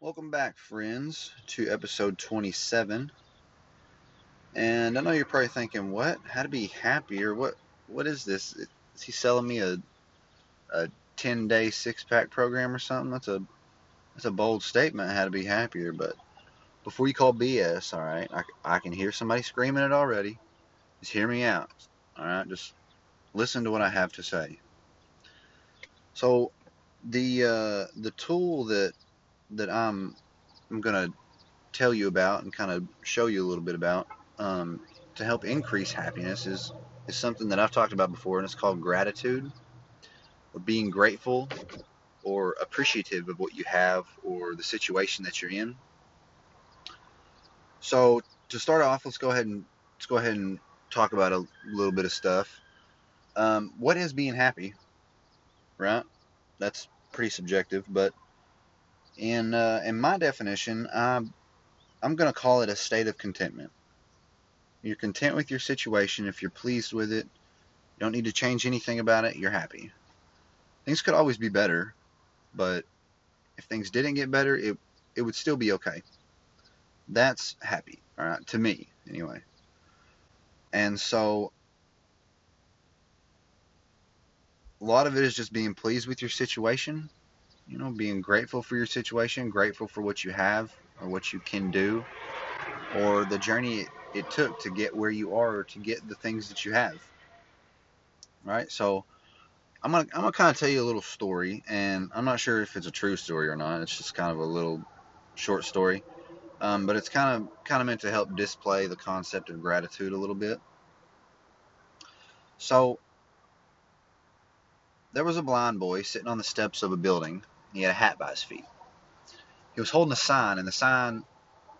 Welcome back, friends, to episode 27. And I know you're probably thinking, what? How to be happier? What? What is this? Is he selling me a a 10 day six pack program or something? That's a that's a bold statement. How to be happier? But before you call BS, all right? I, I can hear somebody screaming it already. Just hear me out. All right, just listen to what I have to say. So, the uh, the tool that that I'm I'm gonna tell you about and kind of show you a little bit about um, to help increase happiness is is something that I've talked about before, and it's called gratitude or being grateful or appreciative of what you have or the situation that you're in. So to start off, let's go ahead and let's go ahead and talk about a little bit of stuff. Um, what is being happy? Right? That's pretty subjective, but in uh, in my definition, I'm I'm going to call it a state of contentment. You're content with your situation. If you're pleased with it, you don't need to change anything about it. You're happy. Things could always be better, but if things didn't get better, it it would still be okay. That's happy, all right, to me anyway. And so a lot of it is just being pleased with your situation, you know, being grateful for your situation, grateful for what you have or what you can do, or the journey it, it took to get where you are or to get the things that you have. Right? So I'm gonna I'm gonna kind of tell you a little story, and I'm not sure if it's a true story or not. It's just kind of a little short story, um, but it's kind of kind of meant to help display the concept of gratitude a little bit. So there was a blind boy sitting on the steps of a building. He had a hat by his feet. He was holding a sign, and the sign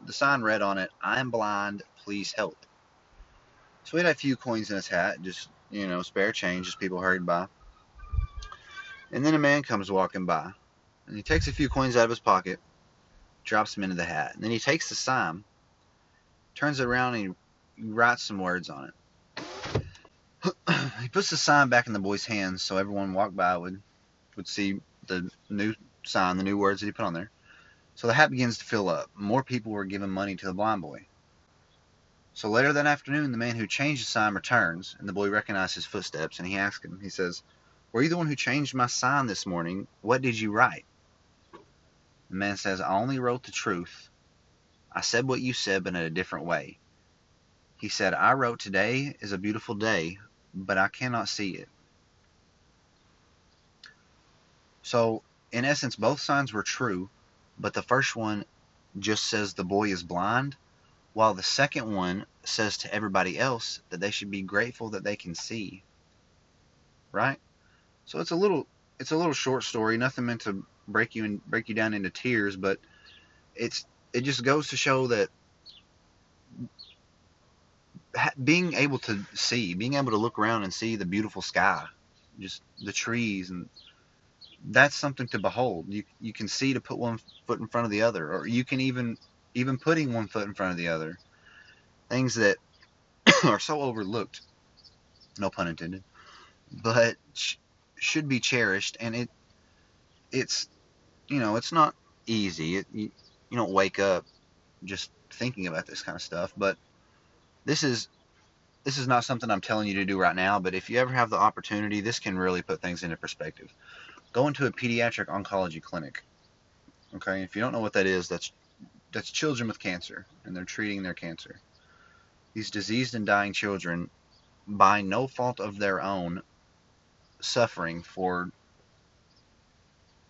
the sign read on it, "I'm blind, please help." So he had a few coins in his hat, just you know, spare change as people hurried by. And then a man comes walking by, and he takes a few coins out of his pocket, drops them into the hat, and then he takes the sign, turns it around, and he writes some words on it. he puts the sign back in the boy's hands so everyone walked by would would see the new sign, the new words that he put on there. So the hat begins to fill up. More people were giving money to the blind boy. So later that afternoon, the man who changed the sign returns, and the boy recognizes his footsteps, and he asks him, he says, Were you the one who changed my sign this morning? What did you write? The man says, I only wrote the truth. I said what you said, but in a different way. He said, I wrote today is a beautiful day, but I cannot see it. So, in essence, both signs were true, but the first one just says the boy is blind, while the second one says to everybody else that they should be grateful that they can see. Right? So it's a little it's a little short story, nothing meant to break you and break you down into tears, but it's it just goes to show that being able to see, being able to look around and see the beautiful sky, just the trees and that's something to behold. You you can see to put one foot in front of the other, or you can even even putting one foot in front of the other. Things that are so overlooked, no pun intended, but sh- should be cherished. And it it's you know it's not easy. It, you, you don't wake up just thinking about this kind of stuff, but this is this is not something I'm telling you to do right now, but if you ever have the opportunity, this can really put things into perspective go into a pediatric oncology clinic. Okay, if you don't know what that is, that's that's children with cancer, and they're treating their cancer. These diseased and dying children, by no fault of their own, suffering for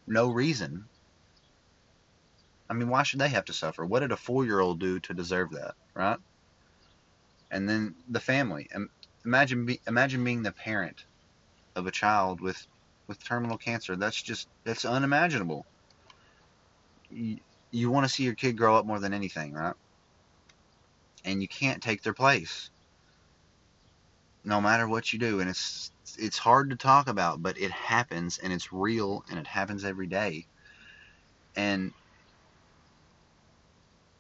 no reason. I mean, why should they have to suffer? What did a four-year-old do to deserve that, right? And then the family. Imagine, be, imagine being the parent of a child with with terminal cancer. That's just that's unimaginable. You, you want to see your kid grow up more than anything, right? And you can't take their place. No matter what you do, and it's it's hard to talk about, but it happens and it's real and it happens every day. And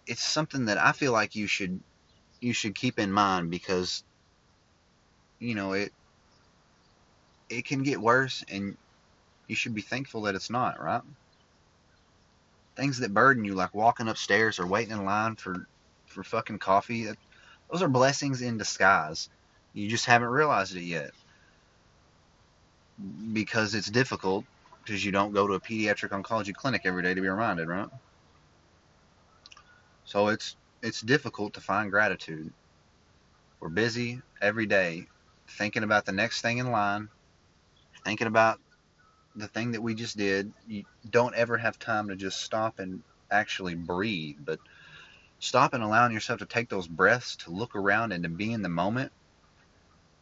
it's something that I feel like you should you should keep in mind because you know it it can get worse and you should be thankful that it's not, right? things that burden you, like walking upstairs or waiting in line for for fucking coffee. Those are blessings in disguise. You just haven't realized it yet because it's difficult because you don't go to a pediatric oncology clinic every day to be reminded, right? So it's it's difficult to find gratitude. We're busy every day thinking about the next thing in line, thinking about the thing that we just did. You don't ever have time to just stop and actually breathe, but stop and allowing yourself to take those breaths, to look around and to be in the moment.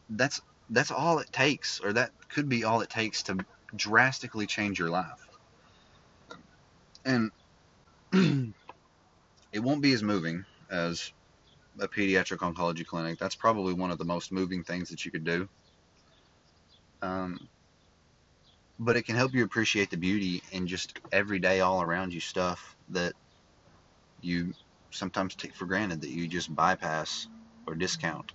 That's that's all it takes, or that could be all it takes to drastically change your life. And it won't be as moving as a pediatric oncology clinic. That's probably one of the most moving things that you could do. Um, but it can help you appreciate the beauty in just everyday, all around you stuff that you sometimes take for granted that you just bypass or discount.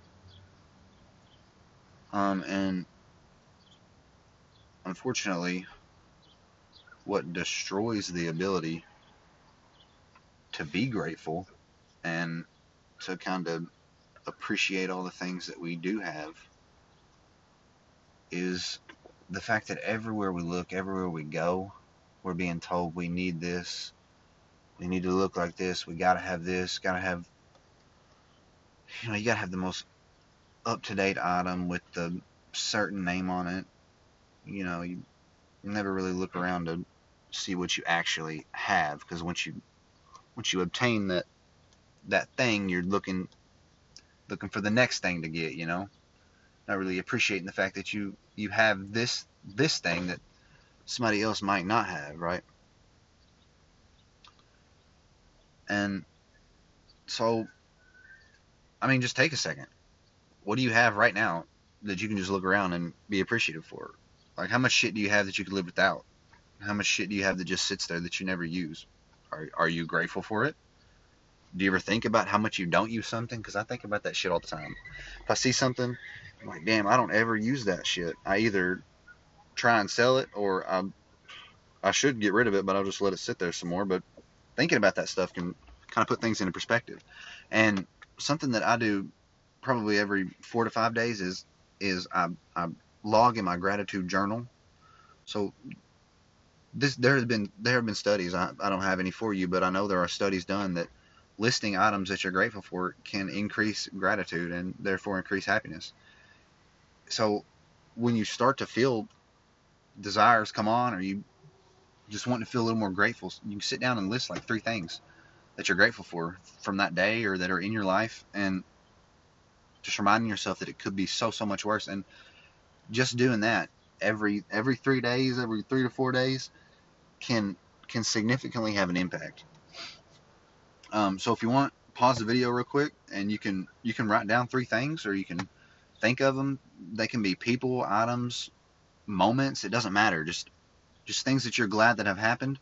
Um, and unfortunately, what destroys the ability to be grateful and to kind of appreciate all the things that we do have is the fact that everywhere we look, everywhere we go, we're being told we need this, we need to look like this, we gotta have this, gotta have, you know, you gotta have the most up to date item with the certain name on it. You know, you never really look around to see what you actually have because once you once you obtain that that thing, you're looking looking for the next thing to get. You know, not really appreciating the fact that you you have this this thing that somebody else might not have, right? And so, I mean, just take a second what do you have right now that you can just look around and be appreciative for? Like, how much shit do you have that you could live without? How much shit do you have that just sits there that you never use? Are, are you grateful for it? Do you ever think about how much you don't use something? Because I think about that shit all the time. If I see something, I'm like, damn, I don't ever use that shit. I either try and sell it or I, I should get rid of it, but I'll just let it sit there some more. But thinking about that stuff can kind of put things into perspective. And something that I do probably every four to five days is is I, I log in my gratitude journal. So this there have been there have been studies. I, I don't have any for you, but I know there are studies done that listing items that you're grateful for can increase gratitude and therefore increase happiness. So when you start to feel desires come on or you just want to feel a little more grateful, you can sit down and list like three things that you're grateful for from that day or that are in your life and just reminding yourself that it could be so so much worse and just doing that every every three days every three to four days can can significantly have an impact um, so if you want pause the video real quick and you can you can write down three things or you can think of them they can be people items moments it doesn't matter just just things that you're glad that have happened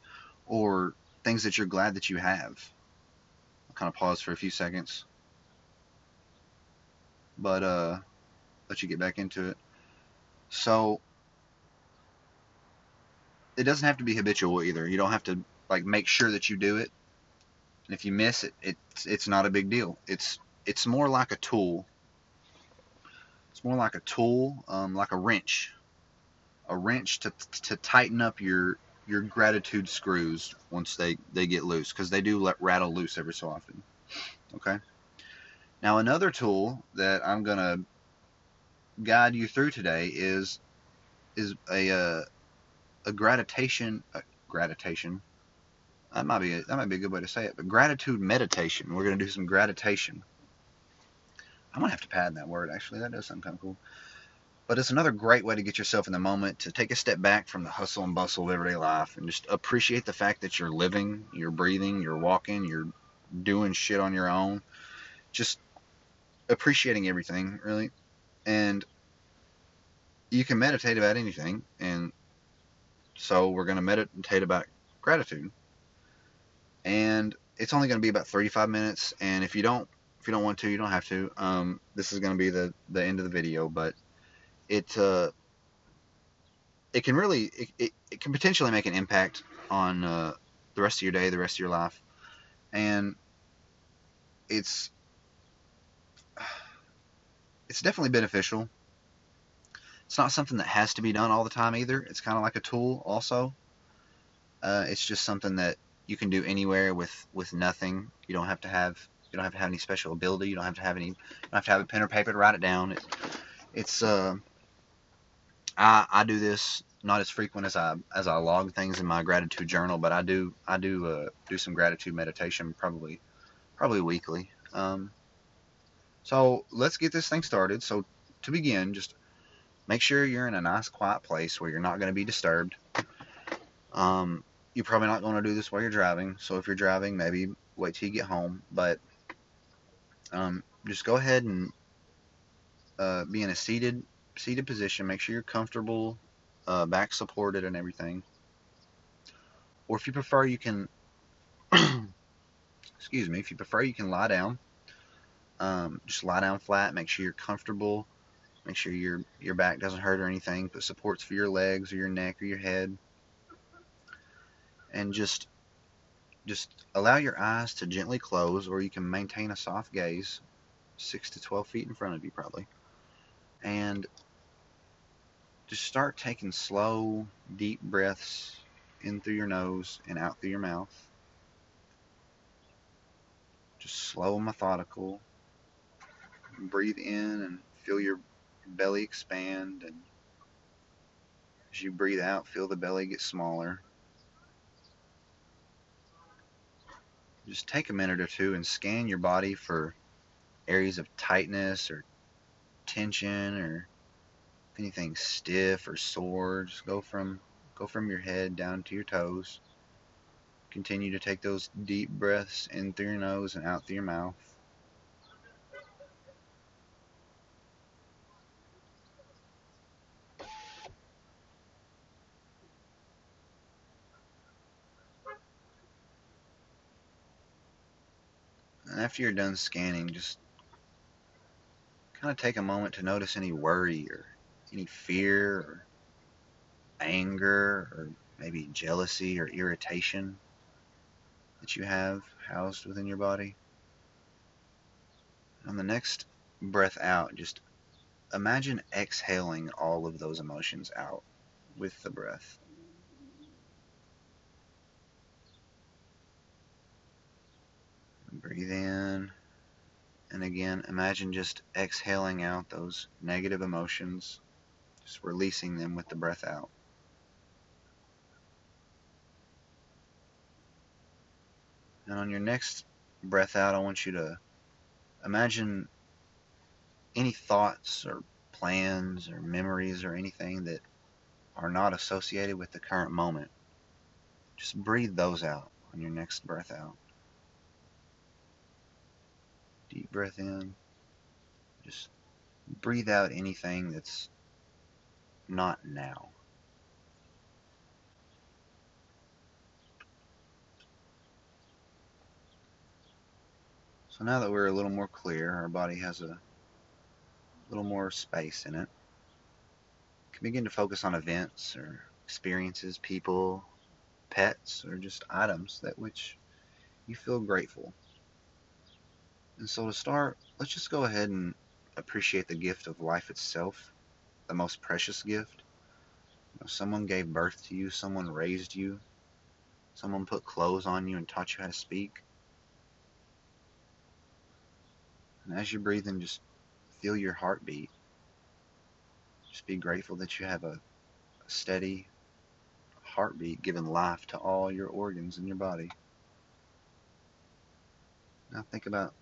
or things that you're glad that you have I'll kind of pause for a few seconds but uh, let you get back into it. So it doesn't have to be habitual either. You don't have to like make sure that you do it. And if you miss it, it's it's not a big deal. It's it's more like a tool. It's more like a tool, um, like a wrench, a wrench to to tighten up your your gratitude screws once they they get loose because they do let rattle loose every so often. Okay. Now another tool that I'm to guide you through today is is a uh, a gratitation uh, gratitation that might be a, that might be a good way to say it but gratitude meditation. We're going to do some gratitation. I'm going to have to pad that word actually. That does sound kind of cool. But it's another great way to get yourself in the moment to take a step back from the hustle and bustle of everyday life and just appreciate the fact that you're living you're breathing you're walking you're doing shit on your own. Just appreciating everything really. And you can meditate about anything and so we're going to meditate about gratitude and it's only going to be about 35 minutes and if you don't if you don't want to you don't have to um, this is going to be the the end of the video but it uh, it can really it, it, it can potentially make an impact on uh, the rest of your day, the rest of your life. And it's it's definitely beneficial. It's not something that has to be done all the time either. It's kind of like a tool also. Uh, it's just something that you can do anywhere with with nothing. You don't have to have you don't have to have any special ability. You don't have to have any. You don't have to have a pen or paper to write it down. It, it's uh, I I do this not as frequent as I as I log things in my gratitude journal, but I do I do uh, do some gratitude meditation probably probably weekly. Um, so let's get this thing started. So to begin, just make sure you're in a nice quiet place where you're not going to be disturbed. Um, you're probably not going to do this while you're driving. So if you're driving, maybe wait till you get home. But um, just go ahead and uh, be in a seated seated position. Make sure you're comfortable, uh, back supported, and everything. Or if you prefer, you can. excuse me. If you prefer, you can lie down. Um, just lie down flat. Make sure you're comfortable. Make sure your your back doesn't hurt or anything. Put supports for your legs or your neck or your head. And just just allow your eyes to gently close, or you can maintain a soft gaze, six to twelve feet in front of you probably. And just start taking slow, deep breaths in through your nose and out through your mouth. Just slow and methodical. Breathe in and feel your belly expand. And as you breathe out, feel the belly get smaller. Just take a minute or two and scan your body for areas of tightness or tension or if stiff or sore. Just go from go from your head down to your toes. Continue to take those deep breaths in through your nose and out through your mouth. And after you're done scanning, just kind of take a moment to notice any worry or any fear or anger or maybe jealousy or irritation that you have housed within your body. On the next breath out, just imagine exhaling all of those emotions out with the breath. Breathe in. And again, imagine just exhaling out those negative emotions, just releasing them with the breath out. And on your next breath out, I want you to imagine any thoughts or plans or memories or anything that are not associated with the current moment. Just breathe those out on your next breath out. Deep breath in. Just breathe out anything that's not now. So now that we're a little more clear, our body has a little more space in it. You can begin to focus on events or experiences, people, pets, or just items that which you feel grateful and so to start, let's just go ahead and appreciate the gift of life itself, the most precious gift. You know, someone gave birth to you, someone raised you, someone put clothes on you and taught you how to speak. And as you're breathing, just feel your heartbeat. Just be grateful that you have a, a steady heartbeat giving life to all your organs in your body. Now think about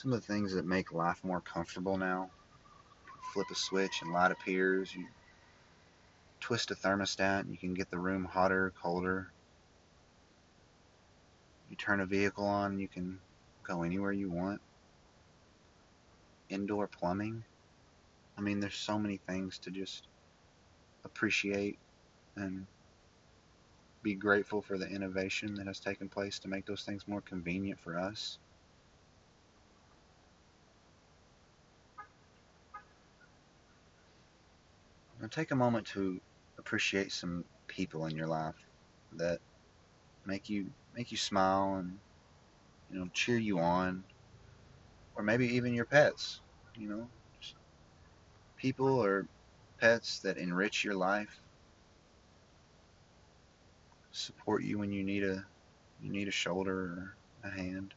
some of the things that make life more comfortable now. Flip a switch and light appears. You twist a thermostat and you can get the room hotter, colder. You turn a vehicle on, and you can go anywhere you want. Indoor plumbing. I mean, there's so many things to just appreciate and be grateful for the innovation that has taken place to make those things more convenient for us. Take a moment to appreciate some people in your life that make you make you smile and you know cheer you on, or maybe even your pets. You know, people or pets that enrich your life, support you when you need a you need a shoulder or a hand.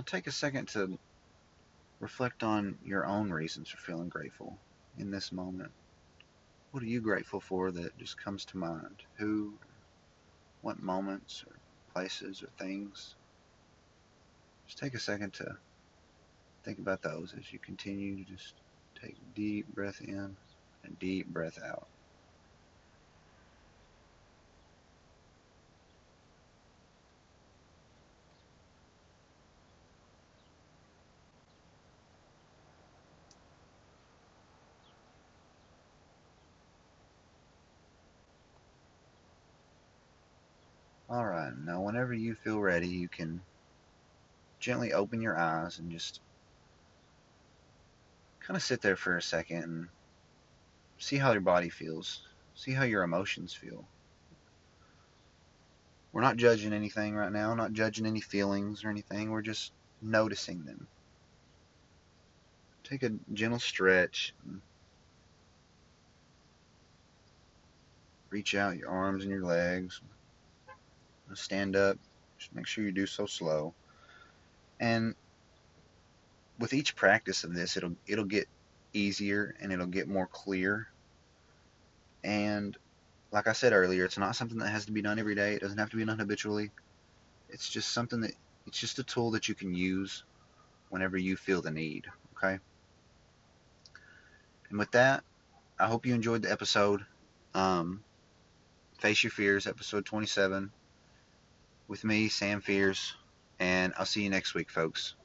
Now take a second to reflect on your own reasons for feeling grateful in this moment. What are you grateful for that just comes to mind? Who, what moments or places or things? Just take a second to think about those as you continue to just take deep breath in and deep breath out. All right, now whenever you feel ready, you can gently open your eyes and just kind of sit there for a second and see how your body feels. See how your emotions feel. We're not judging anything right now, not judging any feelings or anything. We're just noticing them. Take a gentle stretch. Reach out your arms and your legs. Stand up. Just make sure you do so slow. And with each practice of this, it'll it'll get easier and it'll get more clear. And like I said earlier, it's not something that has to be done every day. It doesn't have to be done habitually. It's just something that it's just a tool that you can use whenever you feel the need. Okay. And with that, I hope you enjoyed the episode. Um, Face Your Fears, episode 27, with me, Sam Fears, and I'll see you next week, folks.